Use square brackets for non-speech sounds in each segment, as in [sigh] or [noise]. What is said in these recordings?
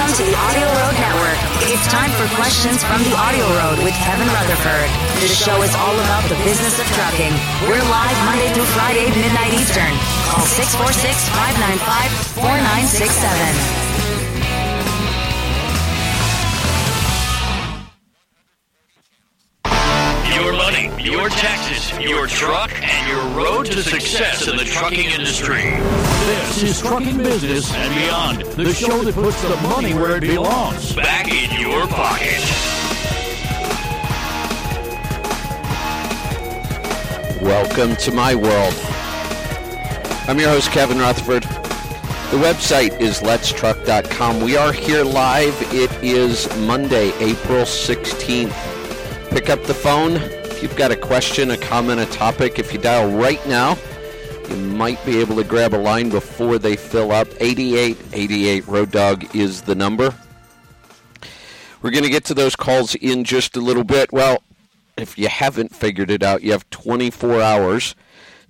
Welcome to the Audio Road Network. It's time for questions from the Audio Road with Kevin Rutherford. The show is all about the business of trucking. We're live Monday through Friday, midnight Eastern. Call 646 595 4967. Your taxes, your truck, and your road to success in the trucking industry. This is Trucking Business and Beyond, the show that puts the money where it belongs. Back in your pocket. Welcome to my world. I'm your host, Kevin Rutherford. The website is letstruck.com. We are here live. It is Monday, April 16th. Pick up the phone you've got a question, a comment, a topic. If you dial right now, you might be able to grab a line before they fill up. 8888 Road Dog is the number. We're going to get to those calls in just a little bit. Well, if you haven't figured it out, you have 24 hours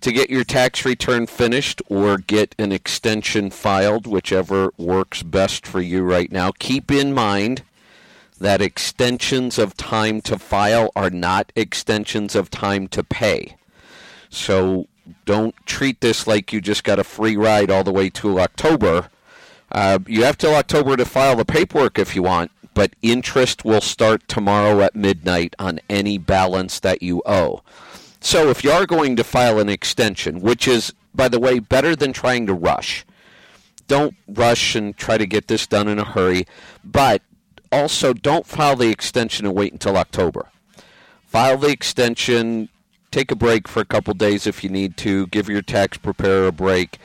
to get your tax return finished or get an extension filed, whichever works best for you right now. Keep in mind that extensions of time to file are not extensions of time to pay. So don't treat this like you just got a free ride all the way to October. Uh, you have till October to file the paperwork if you want, but interest will start tomorrow at midnight on any balance that you owe. So if you are going to file an extension, which is, by the way, better than trying to rush, don't rush and try to get this done in a hurry, but also don't file the extension and wait until October. File the extension, take a break for a couple days if you need to, give your tax preparer a break,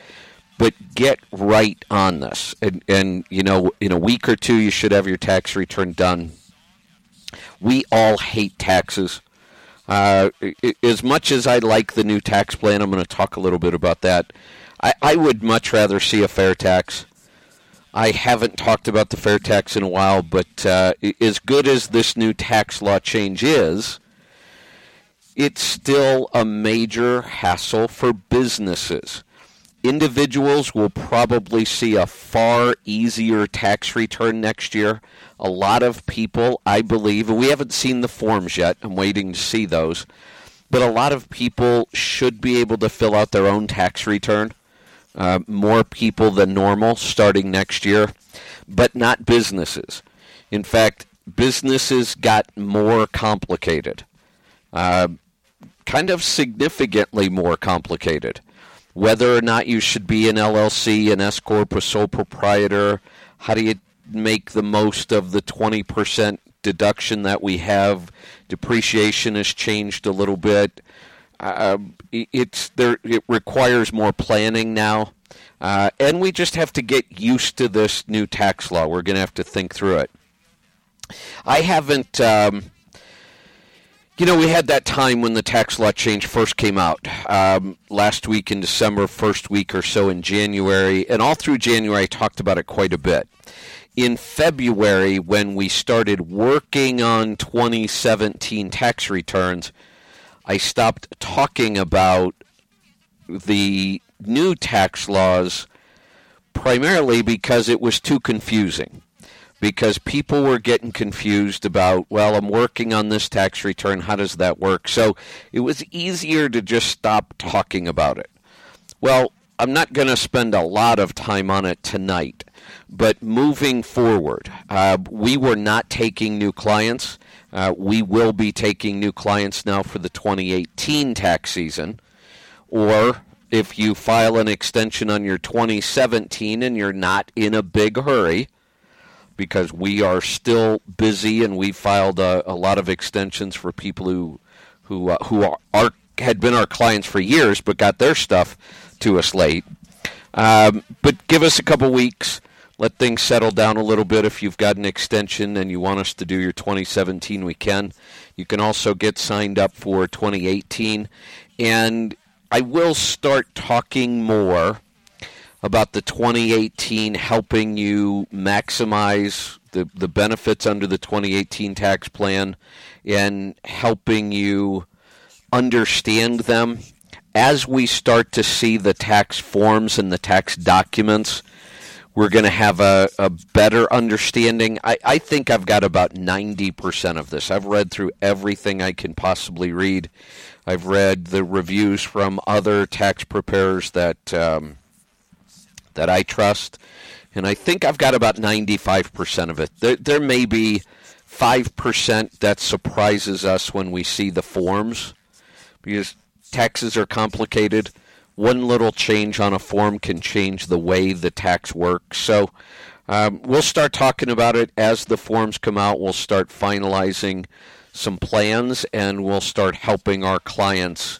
but get right on this. And, and you know, in a week or two, you should have your tax return done. We all hate taxes. Uh, as much as I like the new tax plan, I'm going to talk a little bit about that. I, I would much rather see a fair tax. I haven't talked about the fair tax in a while, but uh, as good as this new tax law change is, it's still a major hassle for businesses. Individuals will probably see a far easier tax return next year. A lot of people, I believe, and we haven't seen the forms yet, I'm waiting to see those, but a lot of people should be able to fill out their own tax return. Uh, more people than normal starting next year, but not businesses. In fact, businesses got more complicated, uh, kind of significantly more complicated. Whether or not you should be an LLC, an S corp, a sole proprietor, how do you make the most of the twenty percent deduction that we have? Depreciation has changed a little bit uh, it's there. It requires more planning now, uh, and we just have to get used to this new tax law. We're going to have to think through it. I haven't. Um, you know, we had that time when the tax law change first came out um, last week in December, first week or so in January, and all through January, I talked about it quite a bit. In February, when we started working on 2017 tax returns, I stopped talking about the new tax laws primarily because it was too confusing. Because people were getting confused about, well, I'm working on this tax return. How does that work? So it was easier to just stop talking about it. Well, I'm not going to spend a lot of time on it tonight, but moving forward, uh, we were not taking new clients. Uh, we will be taking new clients now for the 2018 tax season. Or if you file an extension on your 2017 and you're not in a big hurry, because we are still busy and we filed a, a lot of extensions for people who who uh, who are, are, had been our clients for years but got their stuff to us late. Um, but give us a couple weeks let things settle down a little bit. If you've got an extension and you want us to do your 2017, we can. You can also get signed up for 2018. And I will start talking more about the 2018 helping you maximize the, the benefits under the 2018 tax plan and helping you understand them as we start to see the tax forms and the tax documents we're going to have a, a better understanding. I, I think I've got about 90% of this. I've read through everything I can possibly read. I've read the reviews from other tax preparers that um, that I trust, and I think I've got about 95% of it. There, there may be 5% that surprises us when we see the forms because taxes are complicated. One little change on a form can change the way the tax works. So um, we'll start talking about it as the forms come out. We'll start finalizing some plans and we'll start helping our clients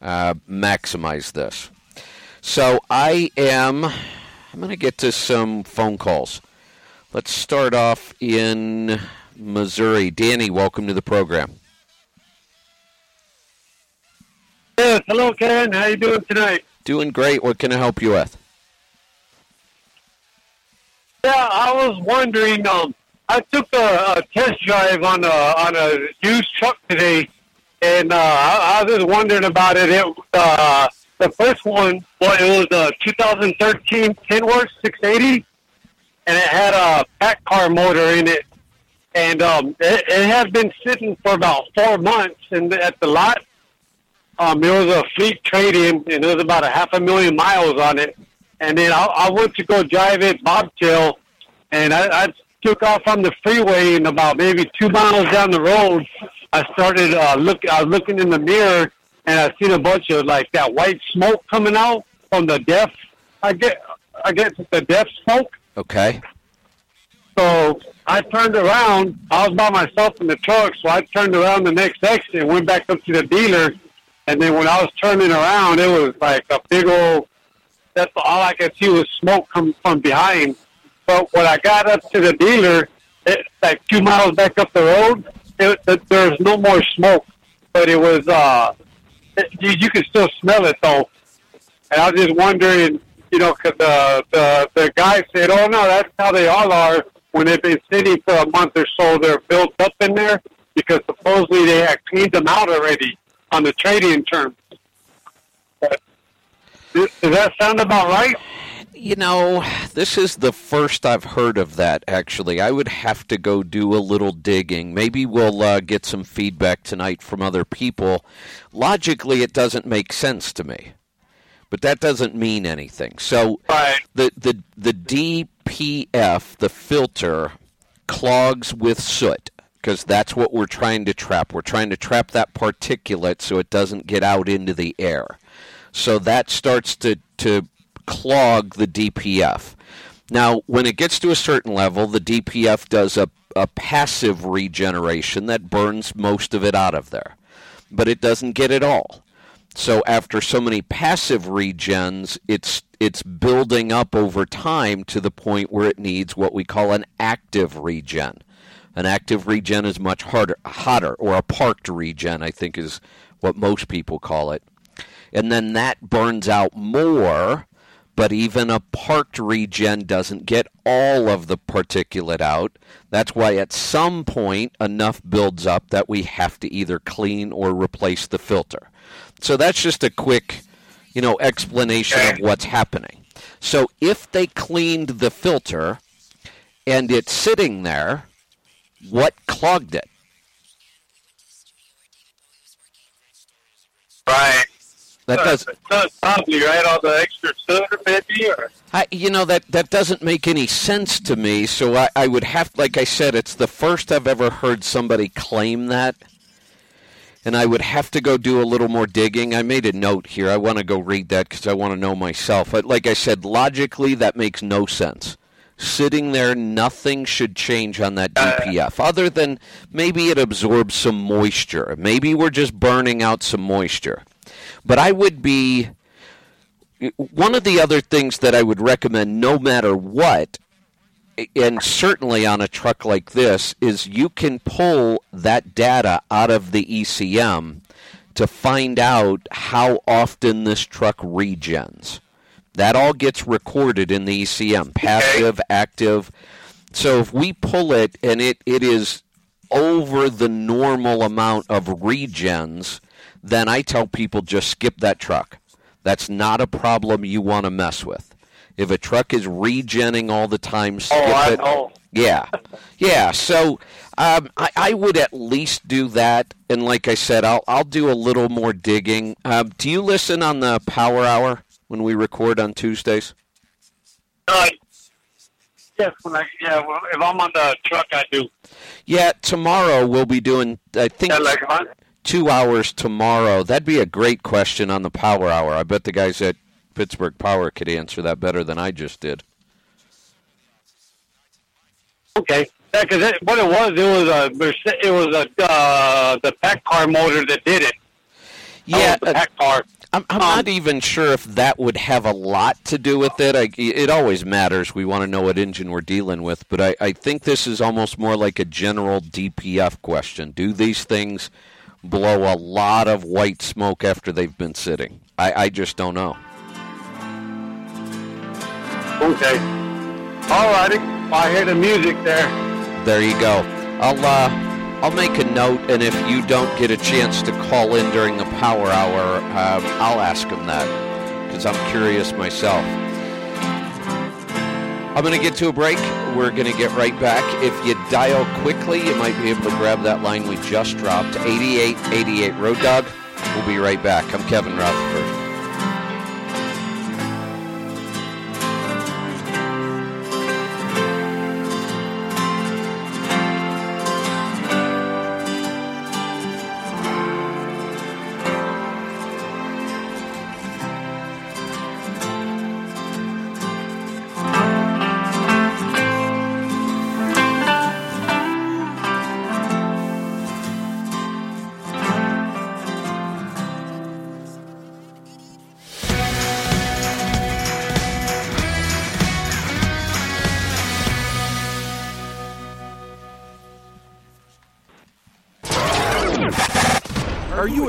uh, maximize this. So I am I'm going to get to some phone calls. Let's start off in Missouri. Danny, welcome to the program. Yes, hello, Ken. How you doing tonight? Doing great. What can I help you with? Yeah, I was wondering. Um, I took a, a test drive on a on a used truck today, and uh, I, I was just wondering about it. It uh, the first one, well, it was a 2013 Kenworth 680, and it had a PACCAR motor in it, and um, it, it had been sitting for about four months in the, at the lot. Um, it was a fleet trade-in, and it was about a half a million miles on it. And then I, I went to go drive it bobtail, and I, I took off on the freeway, and about maybe two miles down the road, I started uh, look. I was looking in the mirror, and I seen a bunch of like that white smoke coming out from the DEF. I get, I get the DEF smoke. Okay. So I turned around. I was by myself in the truck, so I turned around the next exit and went back up to the dealer. And then when I was turning around, it was like a big old. That's all I could see was smoke coming from behind. But when I got up to the dealer, it, like two miles back up the road, it, it, there was no more smoke, but it was uh, it, you, you could still smell it though. And I was just wondering, you know, because the the the guy said, "Oh no, that's how they all are when they've been sitting for a month or so. They're built up in there because supposedly they had cleaned them out already on the trading term. But, does that sound about right? You know, this is the first I've heard of that, actually. I would have to go do a little digging. Maybe we'll uh, get some feedback tonight from other people. Logically, it doesn't make sense to me, but that doesn't mean anything. So, Right. the, the, the DPF, the filter, clogs with soot because that's what we're trying to trap. We're trying to trap that particulate so it doesn't get out into the air. So that starts to, to clog the DPF. Now, when it gets to a certain level, the DPF does a, a passive regeneration that burns most of it out of there, but it doesn't get it all. So after so many passive regens, it's it's building up over time to the point where it needs what we call an active regen. An active regen is much harder, hotter, or a parked regen, I think is what most people call it. And then that burns out more, but even a parked regen doesn't get all of the particulate out. That's why at some point enough builds up that we have to either clean or replace the filter. So that's just a quick, you know, explanation of what's happening. So if they cleaned the filter and it's sitting there, what clogged it? Right. That does probably right all the extra soda maybe or I, you know that that doesn't make any sense to me. So I, I would have, like I said, it's the first I've ever heard somebody claim that, and I would have to go do a little more digging. I made a note here. I want to go read that because I want to know myself. But like I said, logically, that makes no sense. Sitting there, nothing should change on that DPF other than maybe it absorbs some moisture. Maybe we're just burning out some moisture. But I would be one of the other things that I would recommend, no matter what, and certainly on a truck like this, is you can pull that data out of the ECM to find out how often this truck regens. That all gets recorded in the ECM, passive, active. So if we pull it and it, it is over the normal amount of regens, then I tell people just skip that truck. That's not a problem you want to mess with. If a truck is regenning all the time, skip Oh, I it. know. Yeah, yeah. So um, I, I would at least do that, and like I said, I'll I'll do a little more digging. Um, do you listen on the Power Hour when we record on Tuesdays? Uh, yes, when I, yeah, well, if I'm on the truck, I do. Yeah, tomorrow we'll be doing. I think Yeah, like, huh? two hours tomorrow. That'd be a great question on the Power Hour. I bet the guys at Pittsburgh Power could answer that better than I just did. Okay. Yeah, because what it was, it was a it was a uh, the PACCAR motor that did it. Yeah, Oh, the uh, PACCAR. I'm, I'm Um, not even sure if that would have a lot to do with it. I, it always matters. We want to know what engine we're dealing with, but I, I think this is almost more like a general DPF question. Do these things blow a lot of white smoke after they've been sitting? I, I just don't know. Okay. All righty. I hear the music there. There you go. I'll uh, I'll make a note, and if you don't get a chance to call in during the power hour, um, I'll ask him that because I'm curious myself. I'm going to get to a break. We're going to get right back. If you dial quickly, you might be able to grab that line we just dropped 8888 Road Dog. We'll be right back. I'm Kevin Rutherford.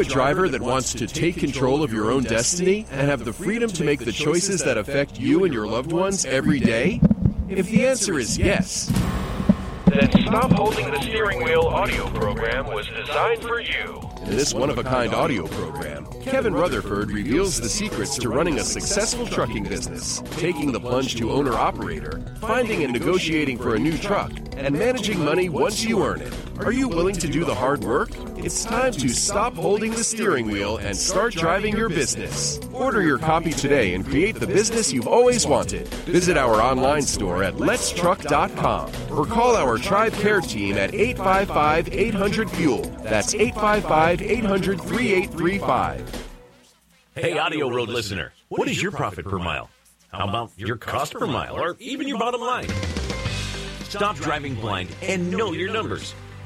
Driver that wants to take control of your own destiny and have the freedom to make the choices that affect you and your loved ones every day? If the answer is yes, Then Stop Holding the Steering Wheel audio program was designed for you. in this one of a kind audio program, Kevin Rutherford reveals the secrets to running a successful trucking business, taking the plunge to owner operator, finding and negotiating for a new truck, and managing money once you earn it. Are you willing to do the hard work? It's time to stop holding the steering wheel and start driving your business. Order your copy today and create the business you've always wanted. Visit our online store at letstruck.com or call our Tribe Care team at 855 800 Fuel. That's 855 800 3835. Hey, Audio Road listener, what is your profit per mile? How about your cost per mile or even your bottom line? Stop driving blind and know your numbers.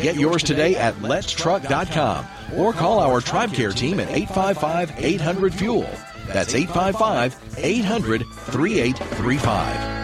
Get yours today at letstruck.com or call our Tribe Care team at 855 800 Fuel. That's 855 800 3835.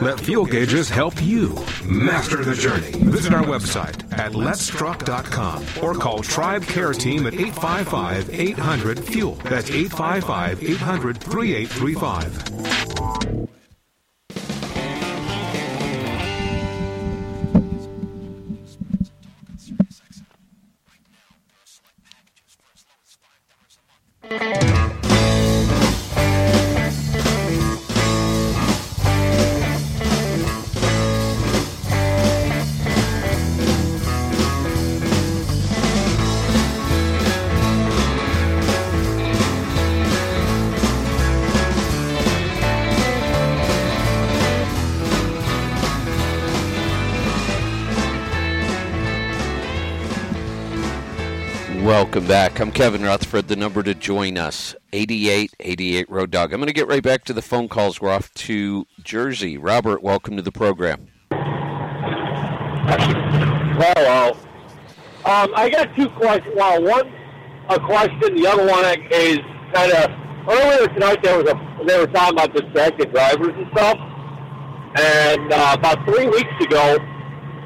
Let fuel gauges help you master the journey. Visit our website at letstruck.com or call Tribe Care Team at 855 800 Fuel. That's 855 800 3835. Back. I'm Kevin Rutherford. The number to join us, 8888 Road Dog. I'm going to get right back to the phone calls. We're off to Jersey. Robert, welcome to the program. Hello. Um, I got two questions. Well, one a question. The other one is kind of earlier tonight. There was a they were talking about distracted drivers and stuff. And uh, about three weeks ago,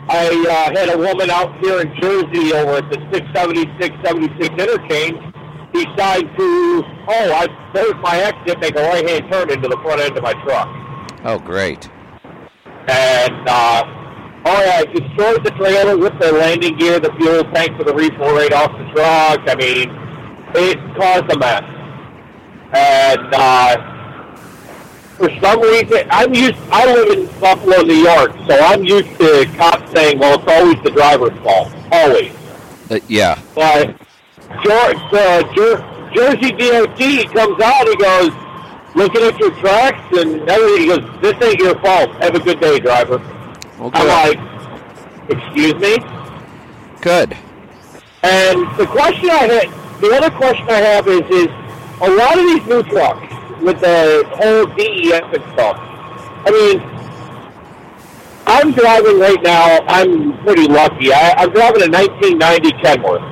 I uh, had a woman out here in Jersey over at the 676 76 interchange decide to oh I there's my exit, make a right hand turn into the front end of my truck. Oh, great. And uh, Oh yeah, I destroyed the trailer with the landing gear, the fuel tank for the refill right off the truck. I mean, it caused a mess. And uh, for some reason, I'm used. I live in Buffalo, New York, so I'm used to cops saying, "Well, it's always the driver's fault, always." Uh, yeah. But George, uh, Jer- Jersey DOT comes out. And he goes, looking at your tracks and everything. He goes, "This ain't your fault. Have a good day, driver." Okay. I'm like, excuse me? Good. And the question I had, the other question I have is, is a lot of these new trucks with the whole DEF and. I mean, I'm driving right now. I'm pretty lucky. I, I'm driving a 1990 Kenworth.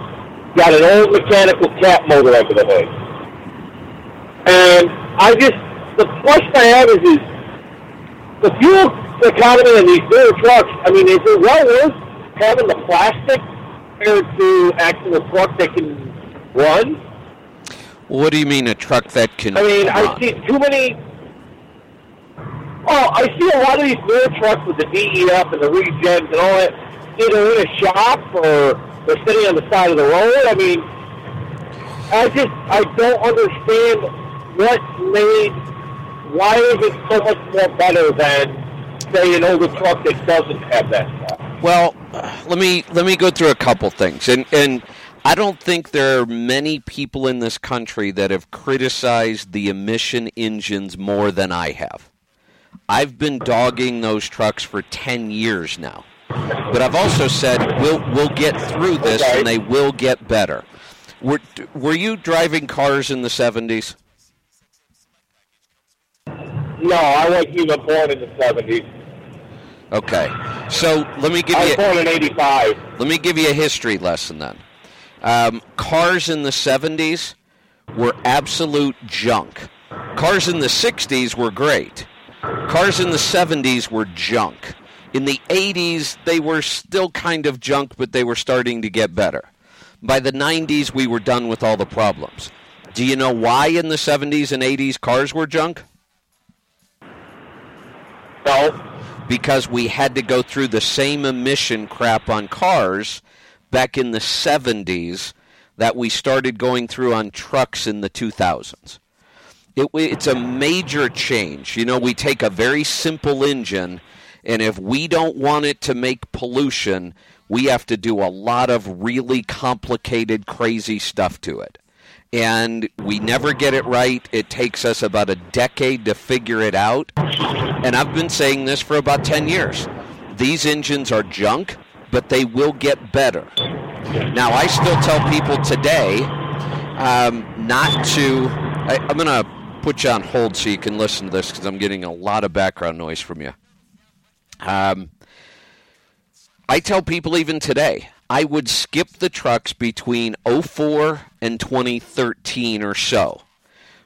Got an old mechanical cat motor over the hood. And I just, the question I have is, is the fuel economy in these newer trucks, I mean, is it well worth having the plastic compared to actual truck that can run? What do you mean a truck that can? I mean, I see too many. Oh, I see a lot of these newer trucks with the DEF and the regens and all that, either in a shop or they're sitting on the side of the road. I mean, I just I don't understand what made. Why is it so much more better than say an older truck that doesn't have that stuff? Well, let me let me go through a couple things, and and I don't think there are many people in this country that have criticized the emission engines more than I have. I've been dogging those trucks for ten years now, but I've also said we'll we'll get through this, and they will get better. Were were you driving cars in the seventies? No, I wasn't even born in the seventies. Okay, so let me give I you. was born in '85. Let me give you a history lesson then. Um, cars in the 70s were absolute junk. Cars in the 60s were great. Cars in the 70s were junk. In the 80s, they were still kind of junk, but they were starting to get better. By the 90s, we were done with all the problems. Do you know why in the 70s and 80s cars were junk? No. Because we had to go through the same emission crap on cars back in the 70s that we started going through on trucks in the 2000s. It, it's a major change. You know, we take a very simple engine, and if we don't want it to make pollution, we have to do a lot of really complicated, crazy stuff to it. And we never get it right. It takes us about a decade to figure it out. And I've been saying this for about 10 years. These engines are junk, but they will get better. Now, I still tell people today um, not to. I, I'm going to put you on hold so you can listen to this because I'm getting a lot of background noise from you. Um, I tell people even today, I would skip the trucks between 04 and 2013 or so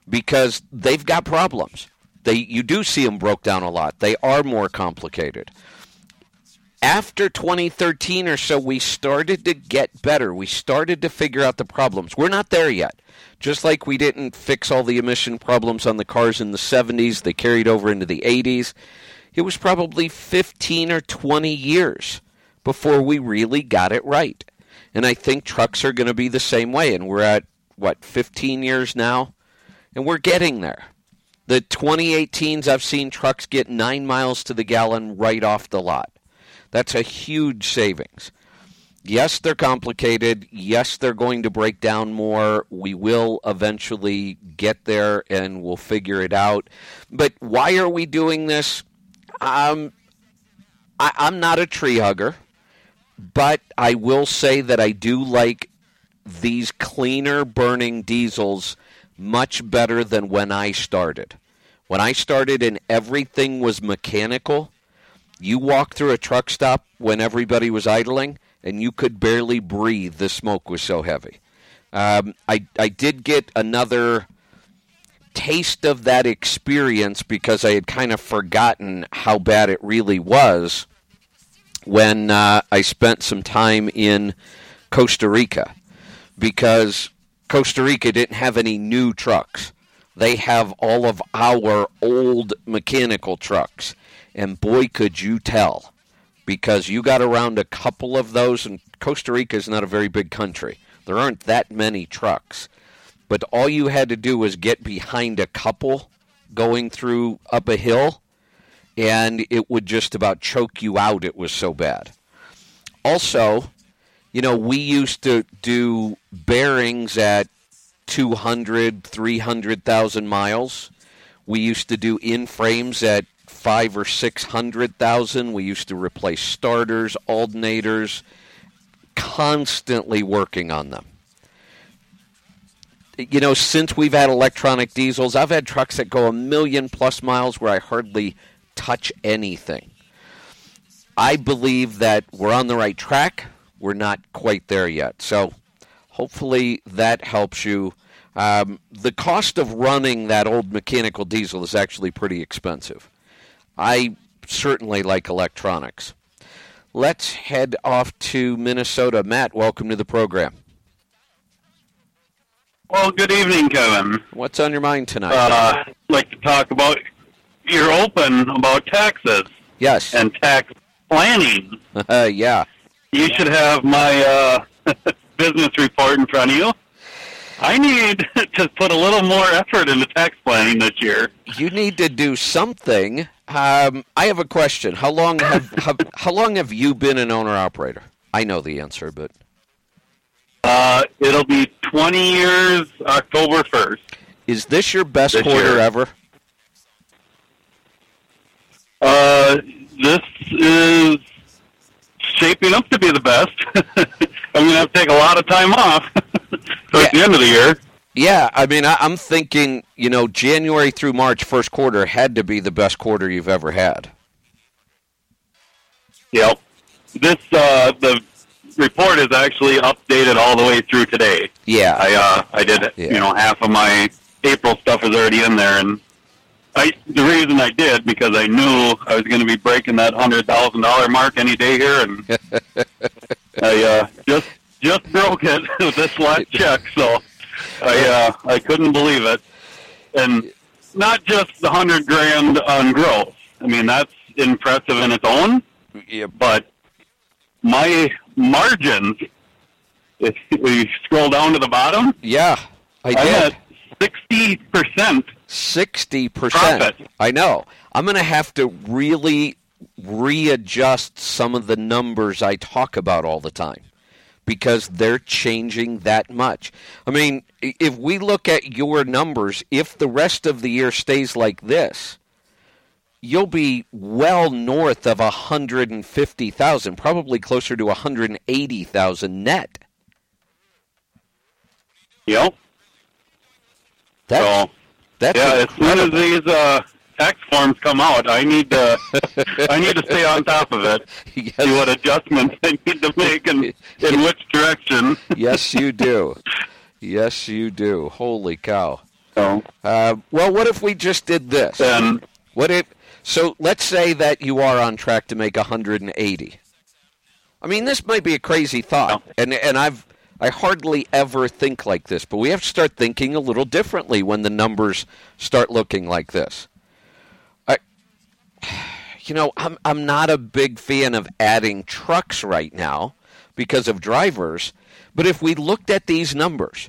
because they've got problems. They you do see them broke down a lot. They are more complicated. After 2013 or so, we started to get better. We started to figure out the problems. We're not there yet. Just like we didn't fix all the emission problems on the cars in the 70s, they carried over into the 80s. It was probably 15 or 20 years before we really got it right. And I think trucks are going to be the same way. And we're at, what, 15 years now? And we're getting there. The 2018s, I've seen trucks get nine miles to the gallon right off the lot. That's a huge savings. Yes, they're complicated. Yes, they're going to break down more. We will eventually get there and we'll figure it out. But why are we doing this? Um, I, I'm not a tree hugger, but I will say that I do like these cleaner burning diesels much better than when I started. When I started and everything was mechanical, you walked through a truck stop when everybody was idling and you could barely breathe. The smoke was so heavy. Um, I, I did get another taste of that experience because I had kind of forgotten how bad it really was when uh, I spent some time in Costa Rica because Costa Rica didn't have any new trucks. They have all of our old mechanical trucks. And boy, could you tell because you got around a couple of those, and Costa Rica is not a very big country. There aren't that many trucks. But all you had to do was get behind a couple going through up a hill, and it would just about choke you out. It was so bad. Also, you know, we used to do bearings at 200, 300,000 miles. We used to do in frames at five or six hundred thousand. We used to replace starters, alternators, constantly working on them. You know, since we've had electronic diesels, I've had trucks that go a million plus miles where I hardly touch anything. I believe that we're on the right track. We're not quite there yet. So hopefully that helps you. Um, the cost of running that old mechanical diesel is actually pretty expensive. I certainly like electronics. Let's head off to Minnesota. Matt, welcome to the program. Well, good evening, Kevin. What's on your mind tonight? Uh, I'd like to talk about you're open about taxes. Yes. And tax planning. [laughs] Uh, yeah. You should have my uh, [laughs] business report in front of you. I need [laughs] to put a little more effort into tax planning this year. You need to do something. Um, I have a question. How long have, have [laughs] how long have you been an owner operator? I know the answer, but Uh, it'll be 20 years October 1st. is this your best This quarter year. ever? Uh, this is shaping up to be the best. [laughs] I'm going to have to take a lot of time off [laughs] towards the end of the year. Yeah, I mean, I, I'm thinking, you know, January through March, first quarter had to be the best quarter you've ever had. Yep. This uh, the report is actually updated all the way through today. Yeah. I uh, I did you know half of my April stuff is already in there, and I the reason I did because I knew I was going to be breaking that hundred thousand dollar mark any day here, and [laughs] I uh, just just broke it [laughs] with this last [laughs] check, so I uh, I couldn't believe it, and not just the hundred grand on growth. I mean that's impressive in its own, but my margins. If we scroll down to the bottom, Yeah, I I'm did. sixty percent. Sixty percent. I know. I'm going to have to really readjust some of the numbers I talk about all the time because they're changing that much. I mean, if we look at your numbers, if the rest of the year stays like this, you'll be well north of 150,000, probably closer to 180,000 net. Yep. That's, that's yeah, as soon as these uh, tax forms come out, I need to [laughs] I need to stay on top of it. See what adjustments I need to make and [laughs] in which direction. [laughs] yes, you do. Yes, you do. Holy cow. So, uh, well, what if we just did this? Then, what if? So let's say that you are on track to make 180. I mean, this might be a crazy thought, and and I've I hardly ever think like this, but we have to start thinking a little differently when the numbers start looking like this. You know, I'm I'm not a big fan of adding trucks right now because of drivers, but if we looked at these numbers,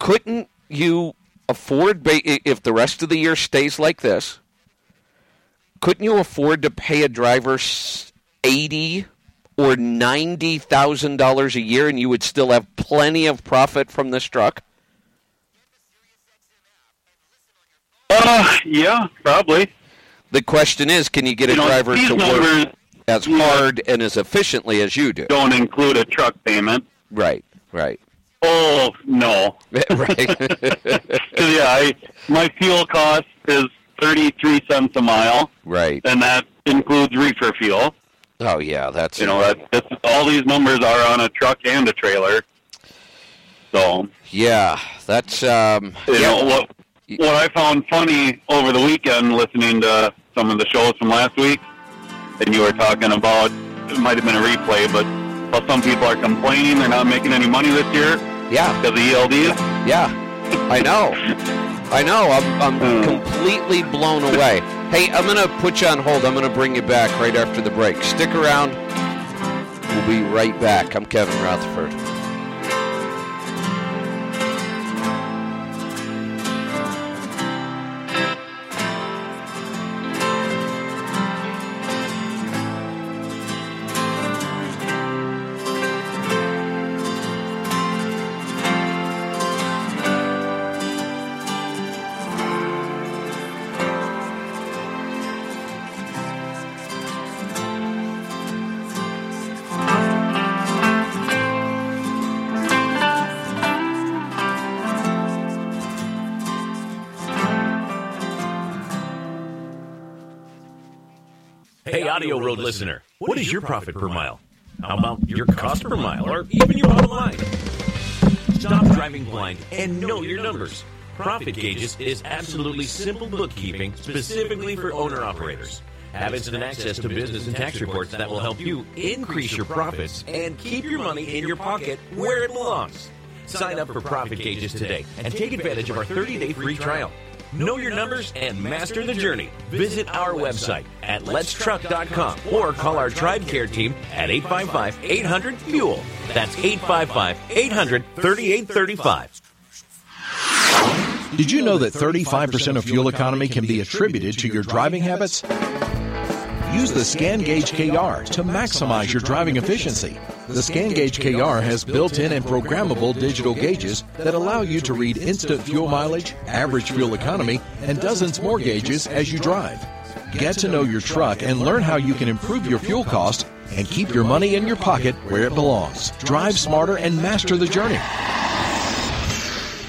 couldn't you afford if the rest of the year stays like this? Couldn't you afford to pay a driver eighty or ninety thousand dollars a year, and you would still have plenty of profit from this truck? Uh, yeah, probably. The question is, can you get a know, driver to work as hard and as efficiently as you do? don't include a truck payment. Right, Right. Oh no. [laughs] [laughs] right. yeah, I, my fuel cost is thirty-three cents a mile, Right. and that includes reefer fuel. Oh yeah, that's You know, that, that's all these numbers are on a truck and a trailer. So yeah, that's um. you yeah. know what what I found funny over the weekend listening to some of the shows from last week, and you were talking about it might have been a replay, but how some people are complaining they're not making any money this year. Yeah. Because of E ELDs. Yeah, I know. I know. I'm, I'm Hmm. completely blown away. Hey, I'm going to put you on hold. I'm going to bring you back right after the break. Stick around. We'll be right back. I'm Kevin Rutherford. Hey, Audio Road listener, what is your profit per mile? How about your cost per mile, or even your bottom line? Stop driving blind and know your numbers. Profit Gauges is absolutely simple bookkeeping specifically for owner operators. Have instant access to business and tax reports that will help you increase your profits and keep your money in your pocket where it belongs. Sign up for Profit Gauges today and take advantage of our 30 day free trial. Know your numbers and master the journey. Visit our website at letstruck.com or call our Tribe Care team at 855 800 FUEL. That's 855 800 3835. Did you know that 35% of fuel economy can be attributed to your driving habits? Use the Scan Gauge KR to maximize your driving efficiency. The Scan Gauge KR has built-in and programmable digital gauges that allow you to read instant fuel mileage, average fuel economy, and dozens more gauges as you drive. Get to know your truck and learn how you can improve your fuel cost and keep your money in your pocket where it belongs. Drive smarter and master the journey.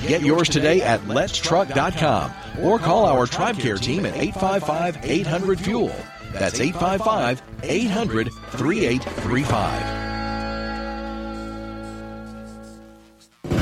Get yours today at letstruck.com or call our Tribe Care team at 855 800 Fuel. That's 855 800 3835.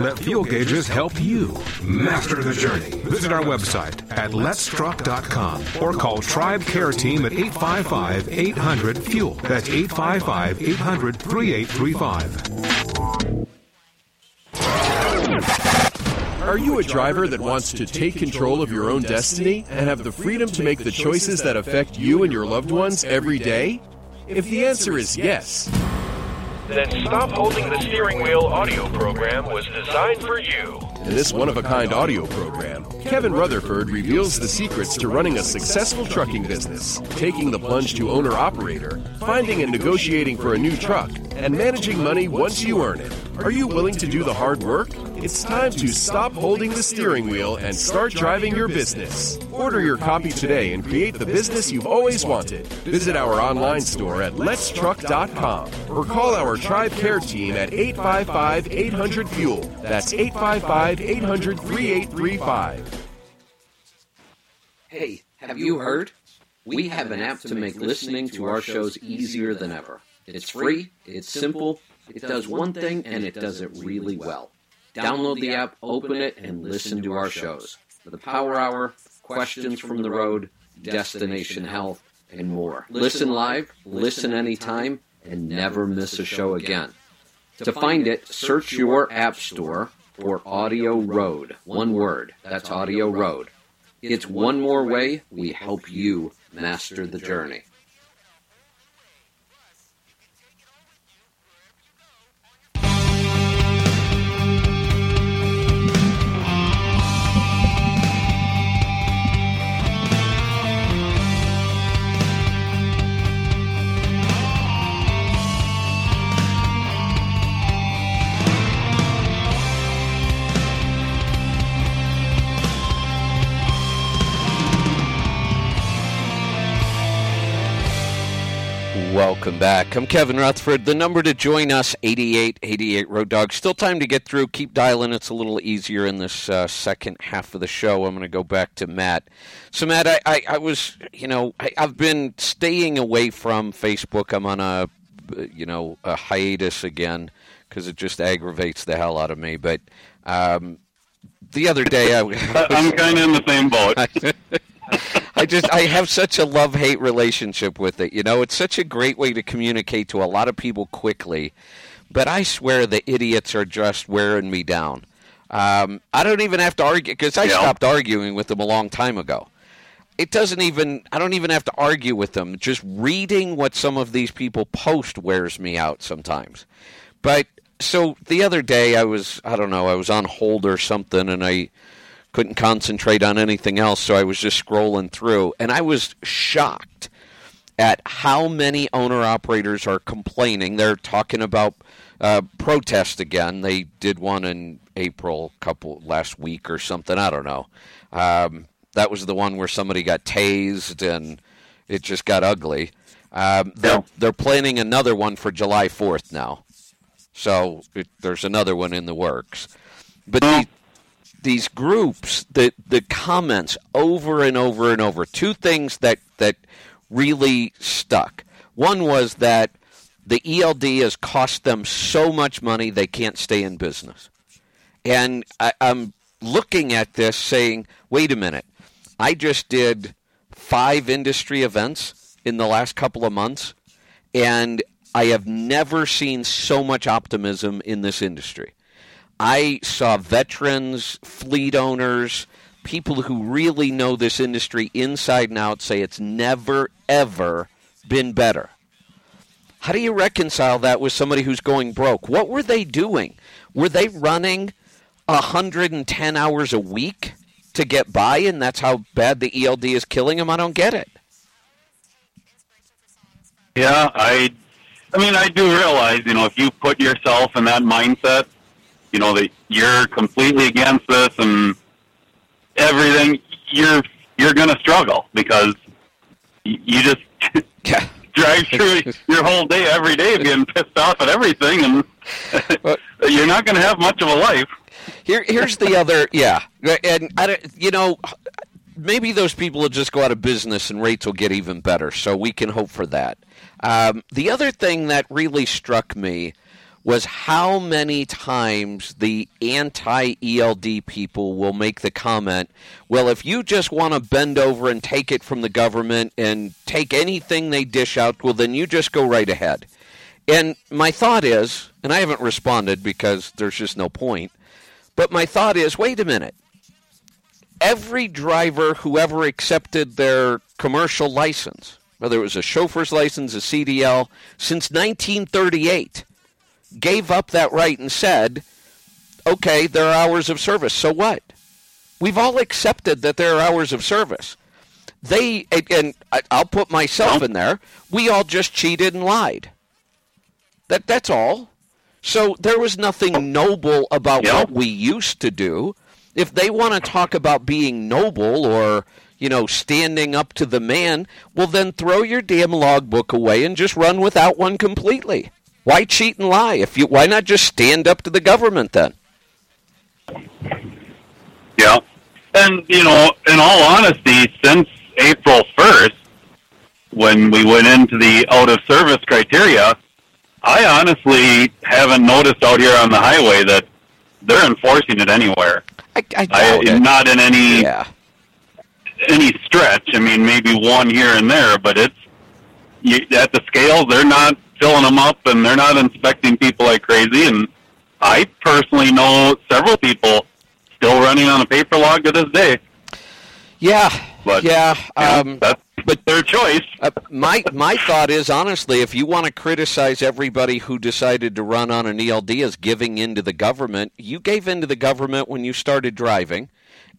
Let Fuel Gauges help you master the journey. Visit our website at letstruck.com or call Tribe Care Team at 855 800 Fuel. That's 855 800 3835. Are you a driver that wants to take control of your own destiny and have the freedom to make the choices that affect you and your loved ones every day? If the answer is yes, Then Stop Holding the Steering Wheel audio program was designed for you. In this one of a kind audio program, Kevin Rutherford reveals the secrets to running a successful trucking business, taking the plunge to owner operator, finding and negotiating for a new truck, and managing money once you earn it. Are you willing to do the hard work? It's time to stop holding the steering wheel and start driving your business. Order your copy today and create the business you've always wanted. Visit our online store at letstruck.com or call our Tribe Care team at 855 800 Fuel. That's 855 800 3835. Hey, have you heard? We have an app to make listening to our shows easier than ever. It's free, it's simple, it does one thing, and it does it really well. Download the app, open it, and listen to our shows. The Power Hour, Questions from the Road, Destination Health, and more. Listen live, listen anytime, and never miss a show again. To find it, search your app store for Audio Road. One word. That's Audio Road. It's one more way we help you master the journey. Welcome back. I'm Kevin Rutherford. The number to join us, 8888 Road Dog. Still time to get through. Keep dialing. It's a little easier in this uh, second half of the show. I'm going to go back to Matt. So, Matt, I, I, I was, you know, I, I've been staying away from Facebook. I'm on a, you know, a hiatus again because it just aggravates the hell out of me. But um, the other day, I, [laughs] I'm kind of in the same boat. [laughs] I just I have such a love hate relationship with it. You know, it's such a great way to communicate to a lot of people quickly. But I swear the idiots are just wearing me down. Um, I don't even have to argue because I Yeah. stopped arguing with them a long time ago. It doesn't even I don't even have to argue with them. Just reading what some of these people post wears me out sometimes. But so the other day I was I don't know I was on hold or something and I couldn't concentrate on anything else so I was just scrolling through and I was shocked at how many owner operators are complaining. They're talking about uh, protest again. They did one in April, couple last week or something. I don't know. Um, that was the one where somebody got tased and it just got ugly. Um, they're, they're planning another one for July 4th now. So it, there's another one in the works. But the, these groups, the the comments over and over and over. Two things that that really stuck. One was that the ELD has cost them so much money they can't stay in business, and I, I'm looking at this saying, "Wait a minute! I just did five industry events in the last couple of months, and I have never seen so much optimism in this industry." I saw veterans, fleet owners, people who really know this industry inside and out say it's never, ever been better. How do you reconcile that with somebody who's going broke? What were they doing? Were they running 110 hours a week to get by, and that's how bad the ELD is killing them? I don't get it. Yeah, I, I mean, I do realize, you know, if you put yourself in that mindset, you know that you're completely against this and everything, you're you're going to struggle because you just [laughs] drive through [laughs] your whole day every day being pissed off at everything, and [laughs] you're not going to have much of a life. Here, here's the other, yeah, and I, don't- you know, maybe those people will just go out of business and rates will get even better. So we can hope for that. Um, the other thing that really struck me was how many times the anti ELD people will make the comment, well, if you just want to bend over and take it from the government and take anything they dish out, well, then you just go right ahead. And my thought is, and I haven't responded because there's just no point, but my thought is wait a minute. Every driver who ever accepted their commercial license, whether it was a chauffeur's license, a CDL, since 1938, gave up that right and said, okay, there are hours of service. So what? We've all accepted that there are hours of service. They, and- I'll put myself in there, we all just cheated and lied. That, that's all. So there was nothing noble about what we used to do. If they want to talk about being noble or, you know, standing up to the man, well, then throw your damn logbook away and just run without one completely. Why cheat and lie? If you, why not just stand up to the government then? Yeah. And, you know, in all honesty, since April 1st, when we went into the out of service criteria, I honestly haven't noticed out here on the highway that they're enforcing it anywhere. I, I doubt it. Not in any any stretch. I mean, maybe one here and there, but it's you, at the scale They're not filling them up, and they're not inspecting people like crazy. And I personally know several people still running on a paper log to this day. Yeah, But, yeah. know, Um, that's but their choice. Uh, my my thought is honestly, if you want to criticize everybody who decided to run on an ELD as giving in to the government, you gave in to the government when you started driving,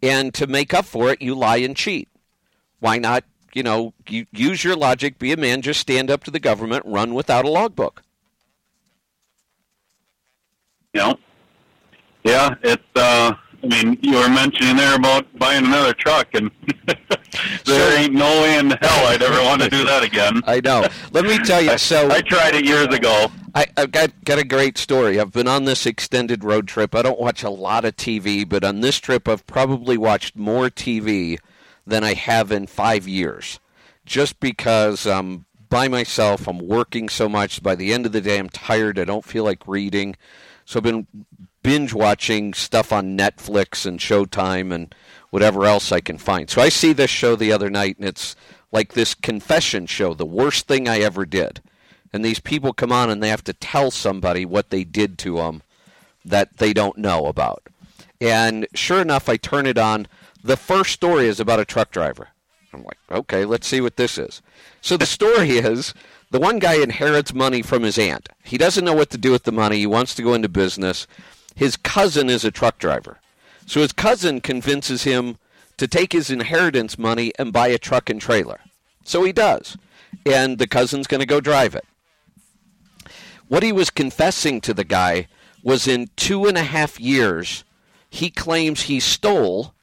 and to make up for it, you lie and cheat. Why not? You know, you, use your logic. Be a man. Just stand up to the government. Run without a logbook. Know. Yeah, it's uh, I mean, you were mentioning there about buying another truck, and [laughs] there ain't no way in hell I'd ever want to do that again. [laughs] I know. Let me tell you. So I tried it years ago. I, I've got got a great story. I've been on this extended road trip. I don't watch a lot of TV, but on this trip, I've probably watched more TV than I have in five years, just because I'm by myself. I'm working so much. By the end of the day, I'm tired. I don't feel like reading. So I've been binge watching stuff on Netflix and Showtime and whatever else I can find. So I see this show the other night, and it's like this confession show, the worst thing I ever did. And these people come on and they have to tell somebody what they did to them that they don't know about. And sure enough, I turn it on. The first story is about a truck driver. I'm like, okay, let's see what this is. So the story [laughs] is the one guy inherits money from his aunt. He doesn't know what to do with the money. He wants to go into business. His cousin is a truck driver. So his cousin convinces him to take his inheritance money and buy a truck and trailer. So he does. And the cousin's going to go drive it. What he was confessing to the guy was in two and a half years, he claims he stole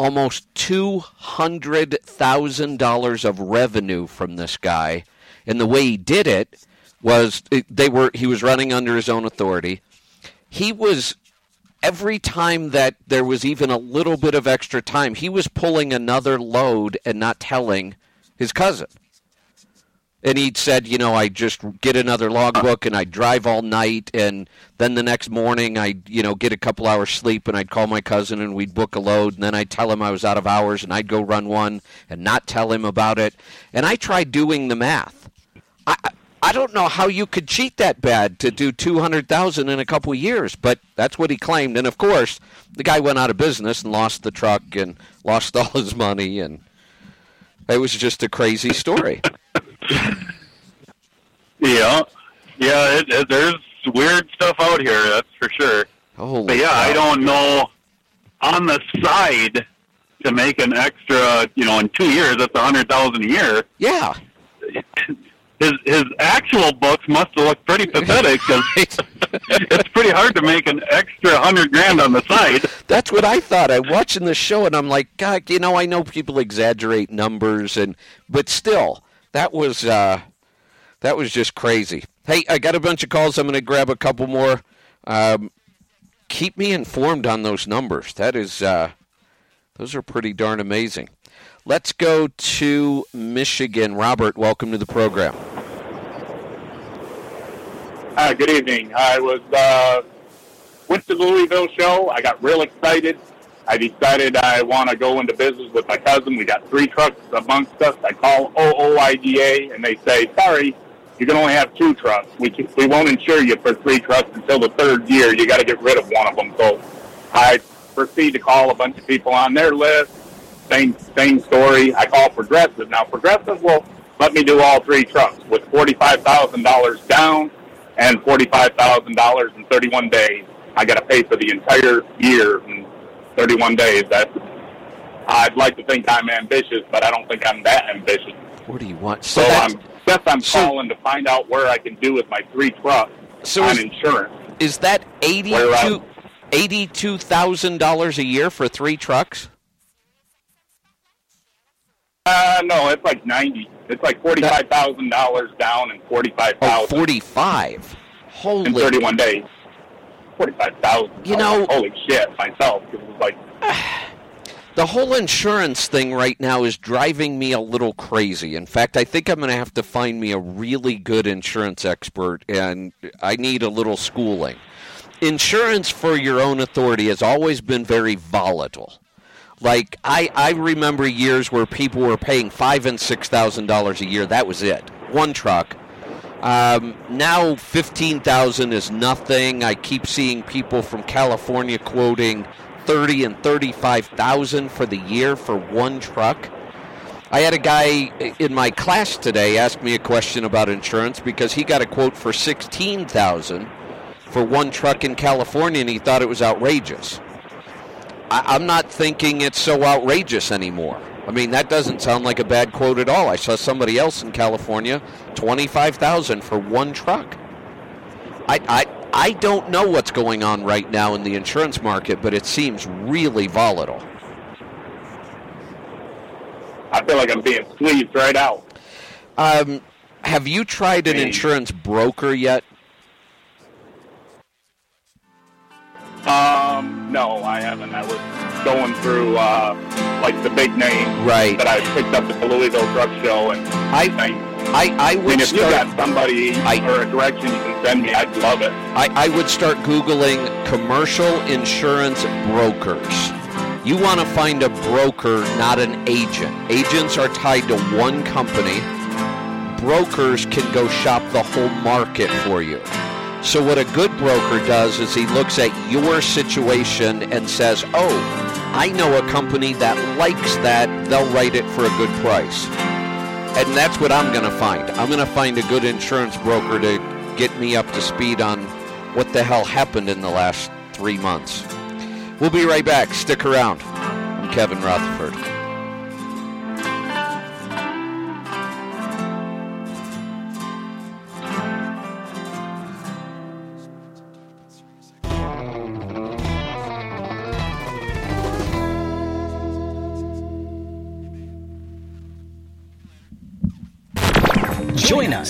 almost $200,000 of revenue from this guy. And the way he did it was they were he was running under his own authority. He was every time that there was even a little bit of extra time, he was pulling another load and not telling his cousin. And he'd said, you know, I just get another logbook and I'd drive all night, and then the next morning I'd, you know, get a couple hours sleep and I'd call my cousin and we'd book a load, and then I'd tell him I was out of hours and I'd go run one and not tell him about it. And I tried doing the math. I, I don't know how you could cheat that bad to do 200,000 in a couple years, but that's what he claimed. And of course, the guy went out of business and lost the truck and lost [laughs] all his money and it was just a crazy story. [laughs] Yeah, yeah. It, it, there's weird stuff out here. That's for sure. Holy but yeah, cow. I don't know. On the side, to make an extra, you know, in two years, that's a hundred thousand a year. Yeah. [laughs] His his actual books must have looked pretty pathetic because [laughs] it's pretty hard to make an extra hundred grand on the side. That's what I thought. I'm watching the show and I'm like, God, you know, I know people exaggerate numbers and but still, that was uh that was just crazy. Hey, I got a bunch of calls. I'm going to grab a couple more. Um, keep me informed on those numbers. That is, uh, those are pretty darn amazing. Let's go to Michigan. Robert, welcome to the program. Hi, good evening. I was uh, went to the Louisville show. I got real excited. I decided I want to go into business with my cousin. We got three trucks amongst us. I call OOIDA and they say, sorry, you can only have two trucks. We, can, we won't insure you for three trucks until the third year. You got to get rid of one of them. So I proceed to call a bunch of people on their list. Same, same story. I call Progressive. Now Progressive will let me do all three trucks with $45,000 down and $45,000 in 31 days. I got to pay for the entire year and 31 days. I'd like to think I'm ambitious, but I don't think I'm that ambitious. What do you want? So, so I'm Seth. I'm so, calling to find out where I can do with my three trucks so on is, insurance. Is that eighty two eighty two thousand dollars a year for three trucks? Uh, no, it's like ninety. It's like forty five thousand dollars down and forty five thousand. Oh, forty five. Holy. In thirty one days. Forty five thousand. You know- holy shit! Myself, it was like [sighs] The whole insurance thing right now is driving me a little crazy. In fact, I think I'm going to have to find me a really good insurance expert, and I need a little schooling. Insurance for your own authority has always been very volatile. Like I, I remember years where people were paying five and six thousand dollars a year. That was it. One truck. Um, now fifteen thousand is nothing. I keep seeing people from California quoting thirty and thirty-five thousand for the year for one truck. I had a guy in my class today ask me a question about insurance because he got a quote for sixteen thousand for one truck in California, and he thought it was outrageous. I, I'm not thinking it's so outrageous anymore. I mean, that doesn't sound like a bad quote at all. I saw somebody else in California, twenty-five thousand for one truck. I, I, I don't know what's going on right now in the insurance market, but it seems really volatile. I feel like I'm being squeezed right out. Um, have you tried an insurance broker yet? Um, no, I haven't. I was going through uh, like the big name right. that I picked up at the Louisville Truck Show, and I, I, I would mean, if start, you got somebody or a direction you can send me, I'd love it. I, I would start googling commercial insurance brokers. You want to find a broker, not an agent. Agents are tied to one company. Brokers can go shop the whole market for you. So what a good broker does is he looks at your situation and says, "Oh, I know a company that likes that. They'll write it for a good price." And that's what I'm going to find. I'm going to find a good insurance broker to get me up to speed on what the hell happened in the last 3 months. We'll be right back. Stick around. I'm Kevin Rutherford.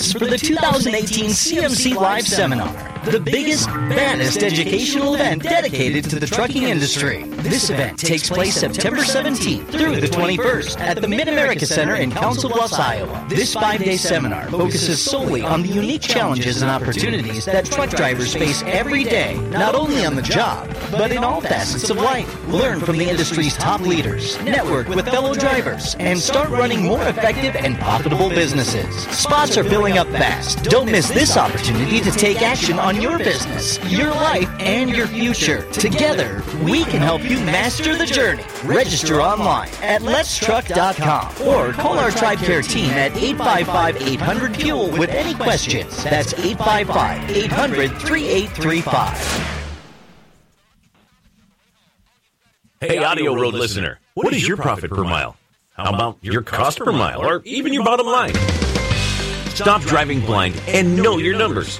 Us for the 2018 CMC Live Seminar the biggest, baddest educational event dedicated to the trucking industry. This event takes place September 17th through the 21st at the Mid America Center in Council Bluffs, Iowa. This five day seminar focuses solely on the unique challenges and opportunities that truck drivers face every day, not only on the job, but in all facets of life. Learn from the industry's top leaders, network with fellow drivers, and start running more effective and profitable businesses. Spots are filling up fast. Don't miss this opportunity to take action on your business, your life, and your future. Together, we can help you master the journey. Register online at letstruck.com or call our Tribe Care team at 855 800 Fuel with any questions. That's 855 800 3835. Hey, Audio Road listener, what is your profit per mile? How about your cost per mile or even your bottom line? Stop driving blind and know your numbers.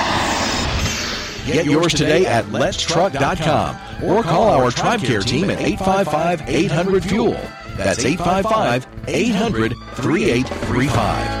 Get yours today at letstruck.com or call our Tribe Care team at 855 800 Fuel. That's 855 800 3835.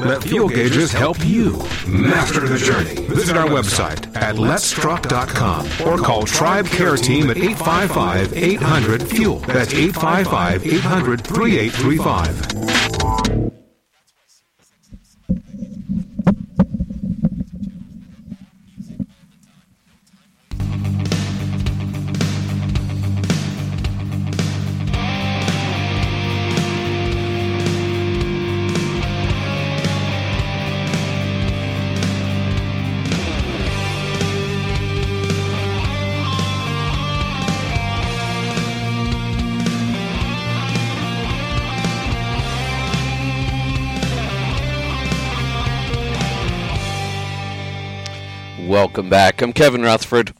Let Fuel Gauges help you master the journey. Visit our website at letstruck.com or call Tribe Care Team at 855 800 Fuel. That's 855 800 3835. Welcome back. I'm Kevin Rutherford.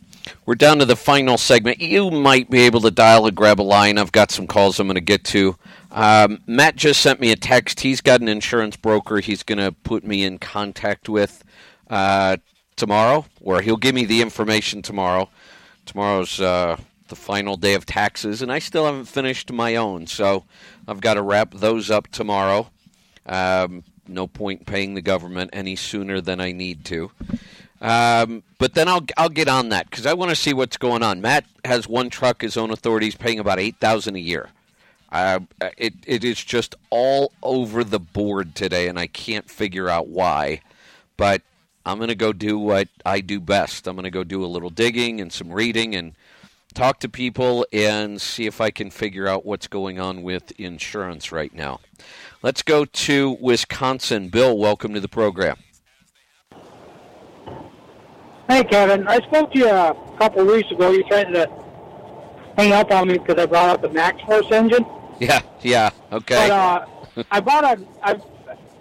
We're down to the final segment. You might be able to dial and grab a line. I've got some calls I'm going to get to. Um, Matt just sent me a text. He's got an insurance broker he's going to put me in contact with uh, tomorrow, or he'll give me the information tomorrow. Tomorrow's uh, the final day of taxes, and I still haven't finished my own, so I've got to wrap those up tomorrow. Um, no point paying the government any sooner than I need to. Um, but then I'll I'll get on that because I want to see what's going on. Matt has one truck, his own authority. He's paying about eight thousand a year. Uh, it it is just all over the board today, and I can't figure out why. But I'm going to go do what I do best. I'm going to go do a little digging and some reading and talk to people and see if I can figure out what's going on with insurance right now. Let's go to Wisconsin. Bill, welcome to the program. Hey, Kevin. I spoke to you a couple of weeks ago. You tried to hang up on me because I brought up the MaxxForce engine. Yeah, yeah, okay. But uh, I bought a, I,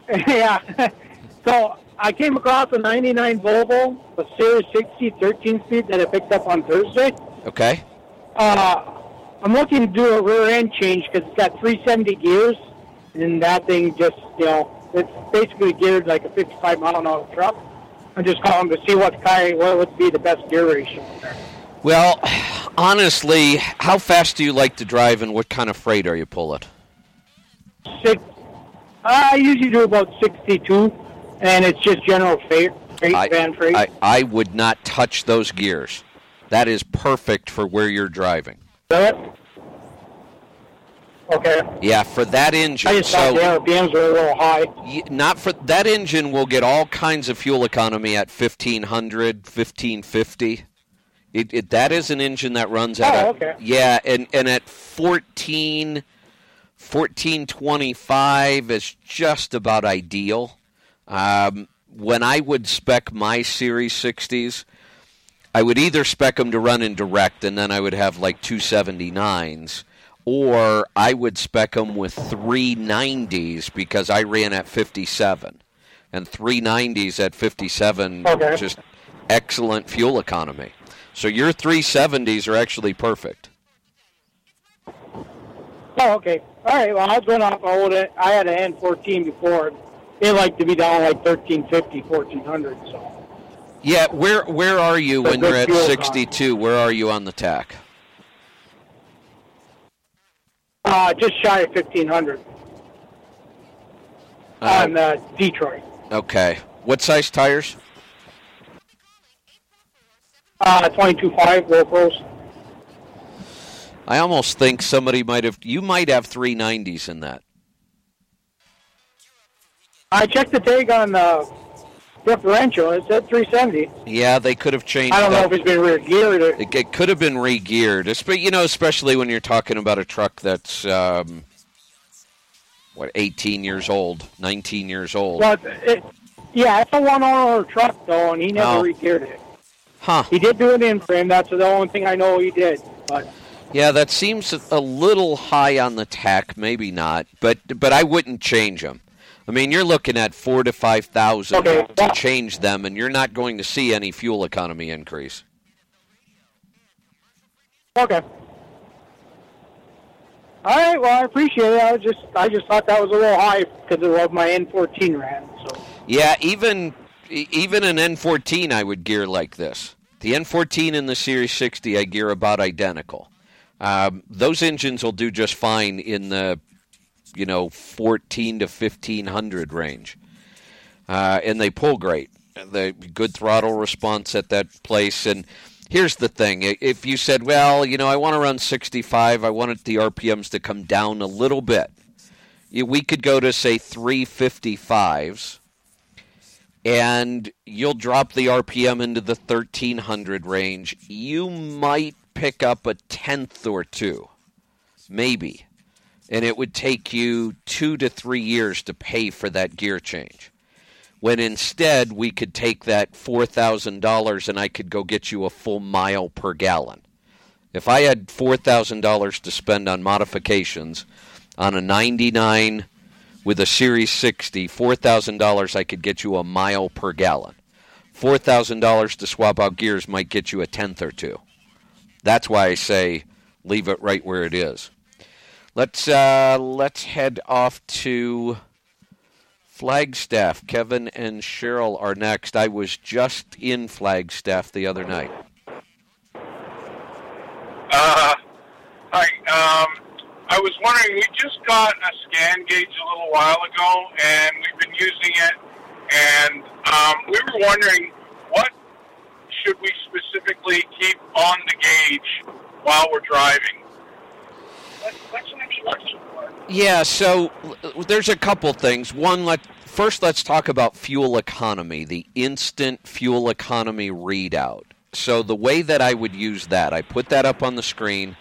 [laughs] yeah. [laughs] so I came across a 99 Volvo, a Series 60 13 speed that I picked up on Thursday. Okay. Uh, I'm looking to do a rear end change because it's got 370 gears, and that thing just, you know, it's basically geared like a 55 mile an hour truck. I'm just calling to see what kind, what would be the best gear ratio there. Well, honestly, how fast do you like to drive, and what kind of freight are you pulling? Six. I usually do about 62, and it's just general freight, freight I, van freight. I, I would not touch those gears. That is perfect for where you're driving. That? Okay. Yeah, for that engine. I just so thought the RPMs were a little high. not for that engine will get all kinds of fuel economy at 1500, 1550. It, it that is an engine that runs at Oh, a, okay. yeah, and and at 14 1425 is just about ideal. Um, when I would spec my Series 60s, I would either spec them to run in direct, and then I would have like 279s, or I would spec them with 390s because I ran at 57. And 390s at 57, Okay. just excellent fuel economy. So your 370s are actually perfect. Oh, okay. All right. Well, I was going off old. I had an N14 before. They like to be down like 1350, 1400. So Yeah, where where are you But when you're at fuel 62? Where are you on the tach? Uh, just shy of 1500 Uh, on uh, Detroit. Okay. What size tires? Uh, 22.5 GoPros. I almost think somebody might have. You might have 390s in that. I checked the tag on the differential. It said 370. Yeah, they could have changed. I don't know if it's been rear geared. Or, It, it could have been re-geared, espe- you know, especially when you're talking about a truck that's um, what 18 years old, 19 years old. but it, yeah, it's a one-owner truck though, and he never Oh. re-geared it. Huh? He did do an in frame. That's the only thing I know he did. But Yeah, that seems a little high on the tach. Maybe not, but but I wouldn't change them. I mean, you're looking at four to five thousand to change them, and you're not going to see any fuel economy increase. okay. All right. Well, I appreciate it. I was just I just thought that was a little high because of my N14 ran. So Yeah, even even an N14 I would gear like this. The N14 and the Series 60 I gear about identical. Um, those engines will do just fine in the you know 14 to 1500 range, uh, and they pull great. The good throttle response at that place. And here's the thing: if you said, "Well, you know, I want to run 65, I wanted the RPMs to come down a little bit," we could go to say 355s and you'll drop the RPM into the 1300 range, you might pick up a tenth or two, maybe. And it would take you two to three years to pay for that gear change. When instead, we could take that $4,000 and I could go get you a full mile per gallon. If I had $4,000 to spend on modifications on a 99 with a Series 60, $4,000 I could get you a mile per gallon. $4,000 to swap out gears might get you a tenth or two. That's why I say leave it right where it is. Let's uh, let's head off to Flagstaff. Kevin and Cheryl are next. I was just in Flagstaff the other night. Uh, hi. Um, I was wondering, we just got a scan gauge a little while ago, and we've been using it. And um, we were wondering, what should we specifically keep on the gauge while we're driving? What, should I be looking for? Yeah, so there's a couple things. One, let first let's talk about fuel economy, the instant fuel economy readout. So the way that I would use that, I put that up on the screen,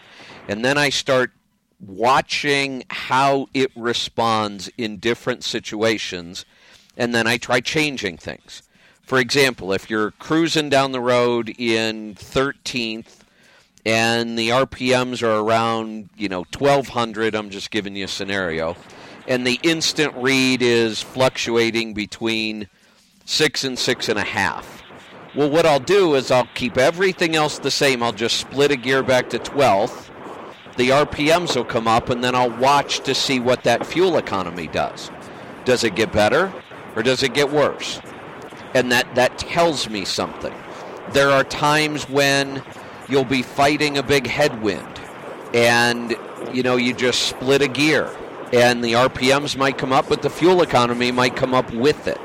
and then I start watching how it responds in different situations, and then I try changing things. For example, if you're cruising down the road in 13th and the RPMs are around, you know, 1200, I'm just giving you a scenario, and the instant read is fluctuating between six and six and a half. Well, what I'll do is I'll keep everything else the same. I'll just split a gear back to 12th. The RPMs will come up, and then I'll watch to see what that fuel economy does. Does it get better or does it get worse? And that, that tells me something. There are times when you'll be fighting a big headwind and you know you just split a gear and the RPMs might come up but the fuel economy might come up with it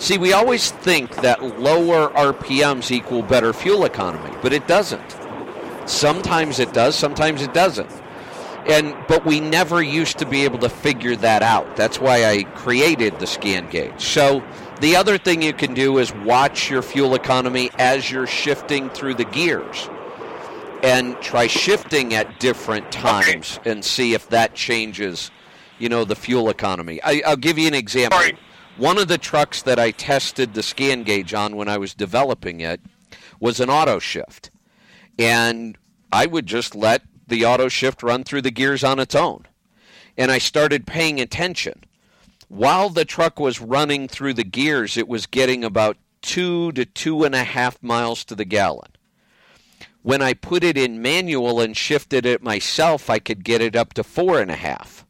See, we always think that lower RPMs equal better fuel economy, but it doesn't. Sometimes it does, sometimes it doesn't. And but we never used to be able to figure that out. That's why I created the scan gauge. So the other thing you can do is watch your fuel economy as you're shifting through the gears. And try shifting at different times and see if that changes, you know, the fuel economy. I, will give you an example. One of the trucks that I tested the scan gauge on when I was developing it was an auto shift. And I would just let the auto shift run through the gears on its own. And I started paying attention. While the truck was running through the gears, it was getting about two to two and a half miles to the gallon. When I put it in manual and shifted it myself, I could get it up to four and a half.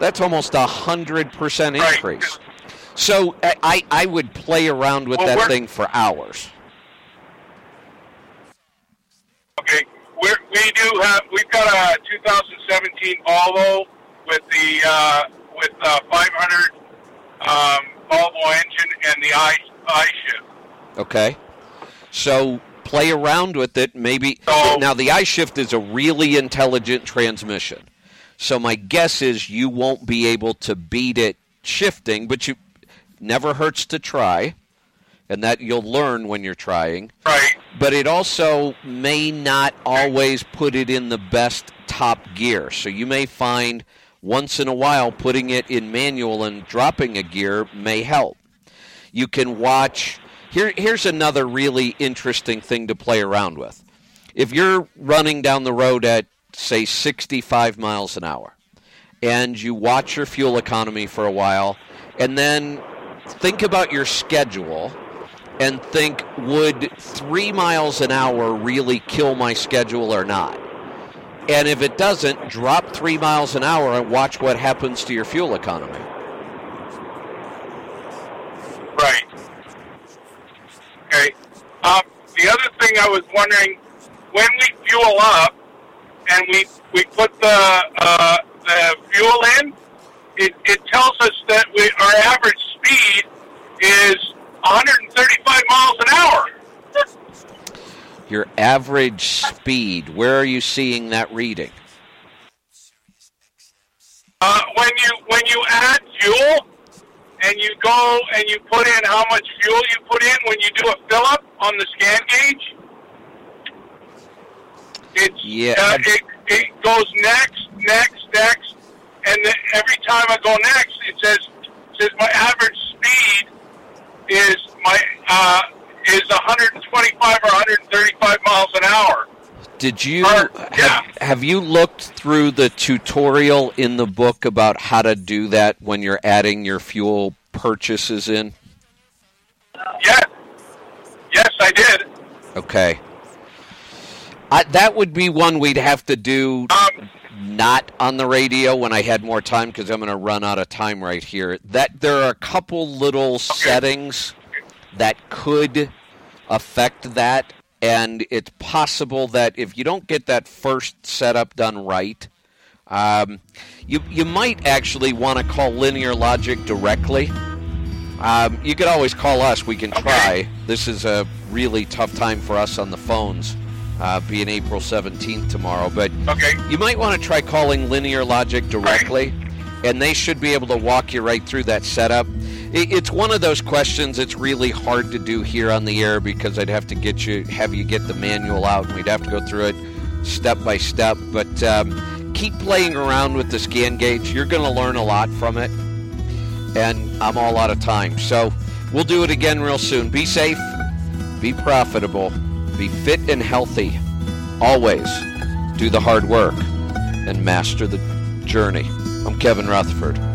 That's almost a hundred percent increase. So I, I would play around with Well, that thing for hours. Okay, we're, we do have. We've got a 2017 Volvo with the uh, with uh, 500 um, Volvo engine and the i i shift. Okay. So play around with it. Maybe oh. now the iShift is a really intelligent transmission. So my guess is you won't be able to beat it shifting, but you never hurts to try, and that you'll learn when you're trying. Right. But it also may not always put it in the best top gear. So you may find once in a while putting it in manual and dropping a gear may help. You can watch. Here, here's another really interesting thing to play around with. If you're running down the road at, say, 65 miles an hour, and you watch your fuel economy for a while, and then think about your schedule and think, would three miles an hour really kill my schedule or not? And if it doesn't, drop three miles an hour and watch what happens to your fuel economy. Right. Okay. Um, the other thing I was wondering, when we fuel up and we we put the uh, the fuel in, it, it tells us that we our average speed is 135 miles an hour. Your average speed, where are you seeing that reading? Uh, when you when you add fuel and you go and you put in how much fuel you put in when you do a fill up on the scan gauge, it's Yeah. uh, it it goes next, next, next, and then every time I go next, it says says my average speed is my uh, is 125 or 135 miles an hour. Did you have, have you looked through the tutorial in the book about how to do that when you're adding your fuel purchases in? Yes, yes, I did. Okay. I, that would be one we'd have to do Um, not on the radio when I had more time because I'm going to run out of time right here. That there are a couple little settings that could affect that, and it's possible that if you don't get that first setup done right, um, you you might actually want to call Linear Logic directly. Um, you could always call us. We can try. This is a really tough time for us on the phones, uh, being April 17th tomorrow. But okay. you might want to try calling Linear Logic directly, and they should be able to walk you right through that setup. It's one of those questions that's really hard to do here on the air because I'd have to get you, have you get the manual out, and we'd have to go through it step by step. But um, keep playing around with the scan gauge. You're going to learn a lot from it and I'm all out of time. So we'll do it again real soon. Be safe, be profitable, be fit and healthy. Always do the hard work and master the journey. I'm Kevin Rutherford.